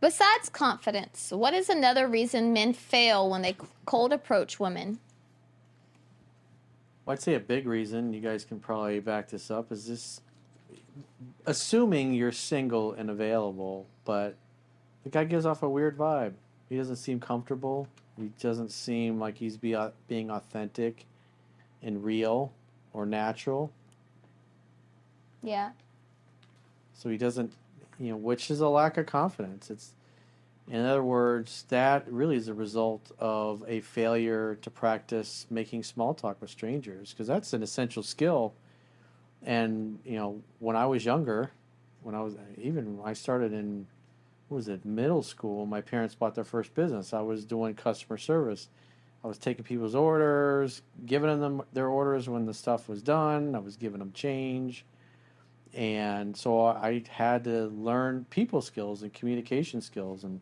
Besides confidence, what is another reason men fail when they cold approach women? Well, I'd say a big reason, you guys can probably back this up, is this assuming you're single and available, but the guy gives off a weird vibe. He doesn't seem comfortable. He doesn't seem like he's be, uh, being authentic and real or natural. Yeah. So he doesn't, you know, which is a lack of confidence. It's, in other words, that really is a result of a failure to practice making small talk with strangers because that's an essential skill. And you know, when I was younger, when I was even I started in what was it middle school, my parents bought their first business. I was doing customer service. I was taking people's orders, giving them their orders when the stuff was done. I was giving them change and so I had to learn people skills and communication skills. And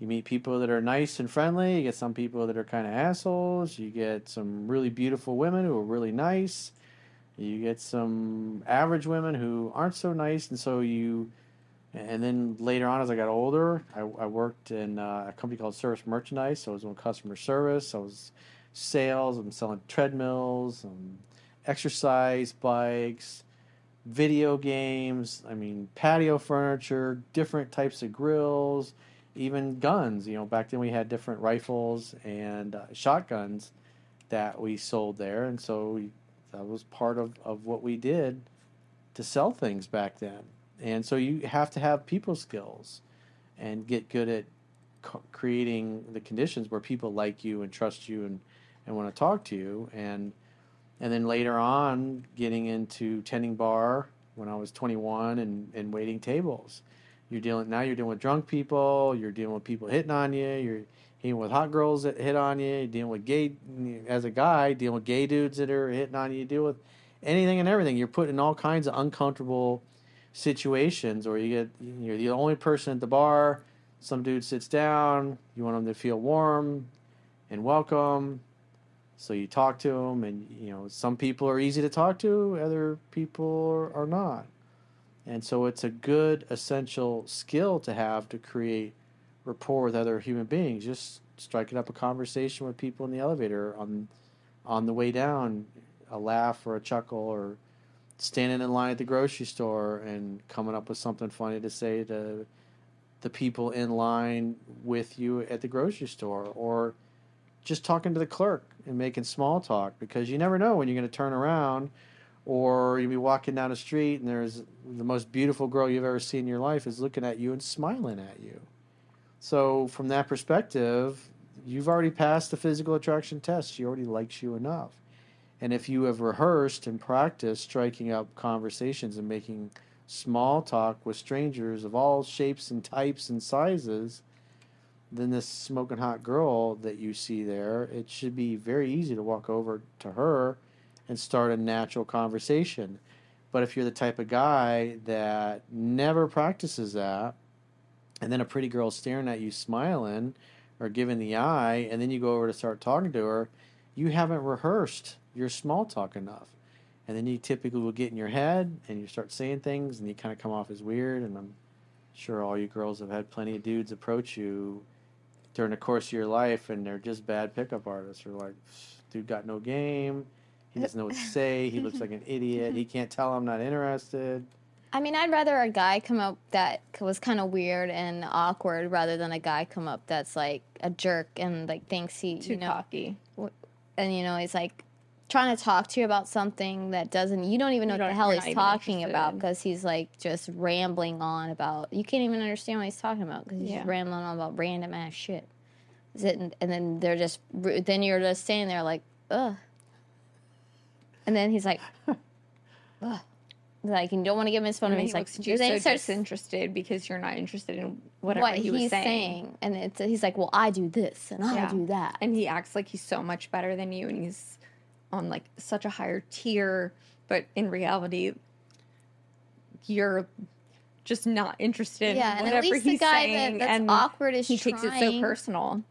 you meet people that are nice and friendly. You get some people that are kind of assholes. You get some really beautiful women who are really nice. You get some average women who aren't so nice, and so you. And then later on, as I got older, I, I worked in uh, a company called Service Merchandise. So I was doing customer service. I was sales. I'm selling treadmills, and exercise bikes video games, I mean, patio furniture, different types of grills, even guns. You know, back then we had different rifles and uh, shotguns that we sold there. And so we, that was part of, of what we did to sell things back then. And so you have to have people skills and get good at co- creating the conditions where people like you and trust you and, and want to talk to you. And and then later on getting into tending bar when I was 21 and, and waiting tables. You're dealing now. You're dealing with drunk people. You're dealing with people hitting on you. You're dealing with hot girls that hit on you. You're dealing with gay as a guy dealing with gay dudes that are hitting on you. You deal with anything and everything. You're put in all kinds of uncomfortable situations, or you get you're the only person at the bar. Some dude sits down. You want them to feel warm and welcome so you talk to them, and you know some people are easy to talk to, other people are not. And so it's a good essential skill to have to create rapport with other human beings. Just striking up a conversation with people in the elevator on on the way down, a laugh or a chuckle, or standing in line at the grocery store and coming up with something funny to say to the people in line with you at the grocery store, or just talking to the clerk and making small talk because you never know when you're going to turn around or you'll be walking down a street and there's the most beautiful girl you've ever seen in your life is looking at you and smiling at you. So from that perspective, you've already passed the physical attraction test. She already likes you enough. And if you have rehearsed and practiced striking up conversations and making small talk with strangers of all shapes and types and sizes, then this smoking hot girl that you see there, it should be very easy to walk over to her and start a natural conversation. But if you're the type of guy that never practices that, and then a pretty girl staring at you smiling or giving the eye, and then you go over to start talking to her, you haven't rehearsed your small talk enough. And then you typically will get in your head and you start saying things and you kind of come off as weird. And I'm sure all you girls have had plenty of dudes approach you during the course of your life, and they're just bad pickup artists. Or like, dude got no game. He doesn't know what to say. He looks like an idiot. He can't tell I'm not interested. I mean, I'd rather a guy come up that was kind of weird and awkward rather than a guy come up that's like a jerk and like thinks he, Too you know, cocky. and you know he's like trying to talk to you about something that doesn't you don't even know You what the hell he's talking about because he's like just rambling on about you can't even understand what he's talking about because he's Yeah. just rambling on about random ass shit. And then they're just then you're just standing there like ugh, and then he's like ugh. Like you don't want to give him his phone, And and he he's like, you so starts disinterested because you're not interested in whatever what he was he's saying. saying. and it's he's like, well, I do this and I Yeah. do that, and he acts like he's so much better than you and he's on like such a higher tier but in reality you're just not interested Yeah, in and whatever at least the he's guy saying that, that's and awkward is he takes it so personal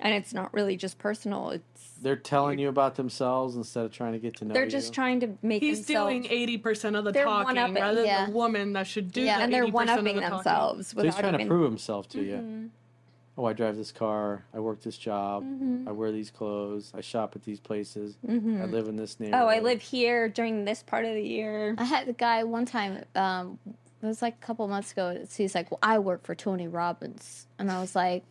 and it's not really just personal it's They're telling you about themselves instead of trying to get to know they're you. just trying to make He's themselves doing eighty percent of the talking, rather Yeah. than the woman that should do Yeah. the and they're one of upping the themselves So he's without trying to prove himself to Mm-hmm. you. Oh, I drive this car. I work this job. Mm-hmm. I wear these clothes. I shop at these places. I live in this neighborhood. oh i live here during this part of the year I had the guy one time. Um, it was like a couple months ago. so He's like, "Well, I work for Tony Robbins," and I was like,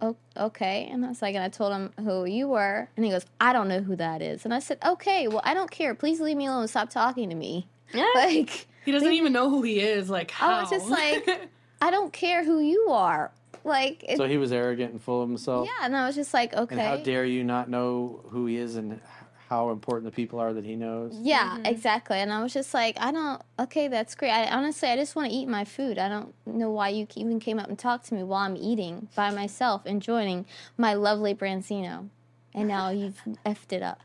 "Oh, okay." And I was like, and I told him who you were, and he goes, "I don't know who that is." And I said, "Okay, well, I don't care. Please leave me alone. Stop talking to me." Yeah. Like, He doesn't even know who he is. Like how? I was just like, I don't care who you are. Like, it, So he was arrogant and full of himself. yeah. And I was just like, okay. And how dare you not know who he is and how important the people are that he knows? Yeah, mm-hmm. exactly. And I was just like, I don't. Okay, that's great. I honestly, I just want to eat my food. I don't know why you even came up and talked to me while I'm eating by myself, enjoying my lovely branzino, and now you've effed it up.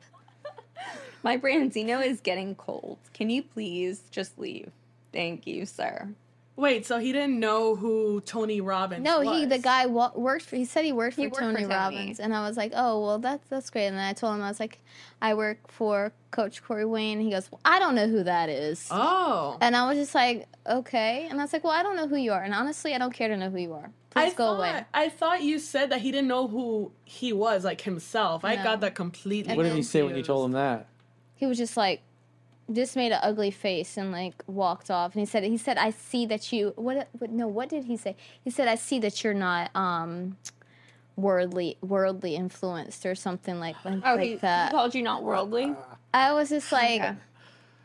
my branzino is getting cold can you please just leave thank you sir Wait, so he didn't know who Tony Robbins No, was? he the guy wa- worked for. He said he worked for He worked Tony Tony. Robbins, and I was like, oh well, that's that's great. And then I told him I was like, I work for Coach Corey Wayne. And he goes, well, I don't know who that is. Oh. And I was just like, okay. And I was like, well, I don't know who you are. And honestly, I don't care to know who you are. Please I go thought, away. I thought you said that he didn't know who he was, like himself. I got that completely. What did he say when you told him that? He was just like, just made an ugly face and like walked off. And he said, he said, I see that you. What? what no, what did he say? He said, I see that you're not um, worldly, worldly influenced or something like like oh he, he that. called you not worldly I was just like, Okay.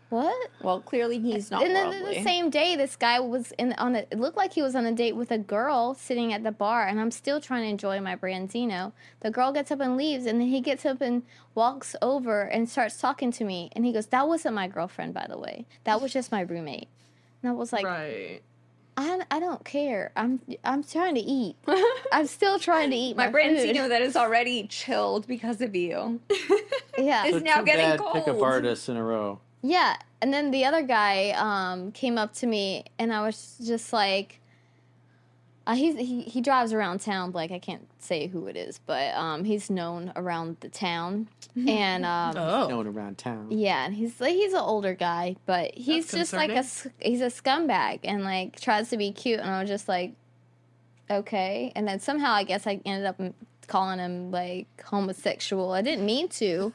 What? well clearly he's not and then worldly the same day, this guy was in on a. It looked like he was on a date with a girl sitting at the bar, and I'm still trying to enjoy my branzino. The girl gets up and leaves, and then he gets up and walks over and starts talking to me, and he goes, "That wasn't my girlfriend, by the way. That was just my roommate." And I was like, Right. I, I don't care. I'm I'm trying to eat. I'm still trying to eat my my, branzino that is already chilled because of you Yeah, is So now getting bad pickup cold. artists in a row. Yeah, and then the other guy um, came up to me, and I was just like, uh, he's, he he drives around town. Like I can't say who it is, but um, he's known around the town, and um, Oh. Known around town. yeah, and he's like he's an older guy, but he's That's just like a s- he's a scumbag, and like tries to be cute, and I was just like, okay, and then somehow I guess I ended up calling him like homosexual. I didn't mean to.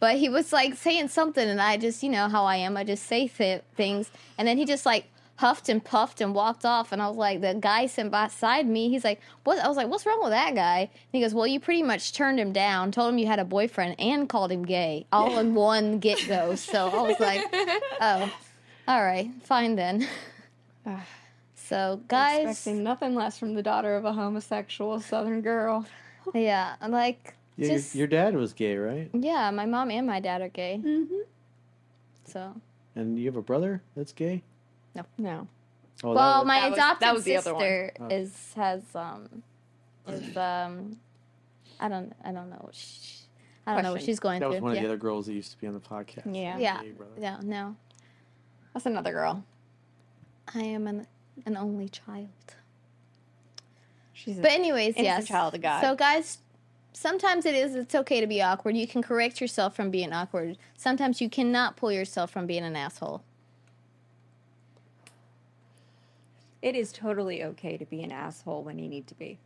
But he was like saying something, and I just, you know how I am. I just say th- things, and then he just like huffed and puffed and walked off. And I was like, the guy sitting beside me, he's like, "What?" I was like, "What's wrong with that guy?" And he goes, "Well, you pretty much turned him down, told him you had a boyfriend, and called him gay, all in one get go." So I was like, "Oh, all right, fine then." so guys, expecting nothing less from the daughter of a homosexual southern girl yeah, I'm like, Yeah, your, just your dad was gay, right? yeah, my mom and my dad are gay, mm-hmm. so. And you have a brother that's gay? no Oh, well, was- my that was- adopted was the other one. sister Oh. is has um is um I don't I don't know she, I don't know what she's going through. that was through. one of yeah. the other girls that used to be on the podcast. Yeah. yeah, yeah, no, that's another girl I am an an only child. she's a, But anyways, Innocent yes. child of God. So guys, sometimes it is it's okay to be awkward. You can correct yourself from being awkward. Sometimes you cannot pull yourself from being an asshole. it is totally okay to be an asshole when you need to be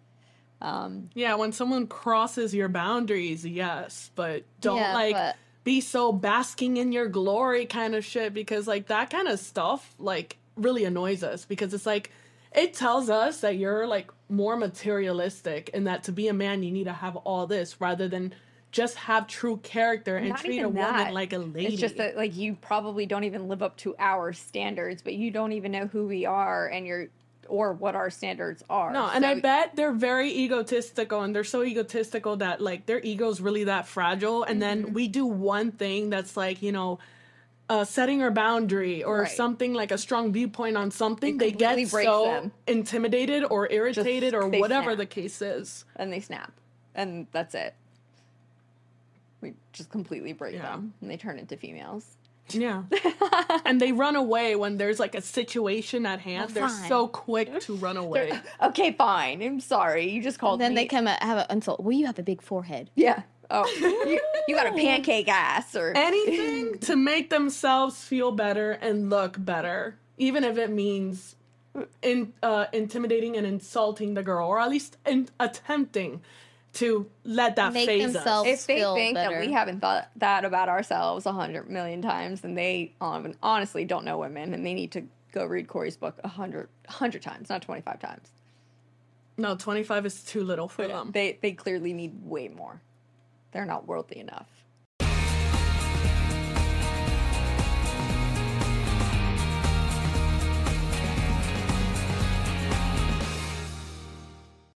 um Yeah, when someone crosses your boundaries, yes, but don't Yeah, like but- be so basking in your glory kind of shit because like that kind of stuff like really annoys us because it's like it tells us that you're like more materialistic and that to be a man you need to have all this rather than just have true character and Not treat a even woman that. like a lady. It's just that like you probably don't even live up to our standards, but you don't even know who we are and you're or what our standards are. No, and I bet they're very egotistical and they're so egotistical that like their ego's really that fragile. And Mm-hmm. then we do one thing that's like, you know, uh, setting or boundary or Right. something like a strong viewpoint on something, they get so them. intimidated or irritated or whatever snap. the case is. and they snap, and that's it. We just completely break Yeah. them, and they turn into females. Yeah. and they run away when there's like a situation at hand. They're fine. so quick to run away. Okay, fine. I'm sorry. You just called them. then me. they come out have an insult. Well, you have a big forehead. Yeah. Oh, you, you got a pancake ass, or anything to make themselves feel better and look better, even if it means in uh, intimidating and insulting the girl, or at least in attempting to let that Make phase themselves- us. if they feel think that better. we haven't thought that about ourselves a hundred million times, then they um, honestly don't know women, and they need to go read Corey's book a hundred, times, not twenty five times. No, twenty five is too little for them. They they clearly need way more. They're not worldly enough.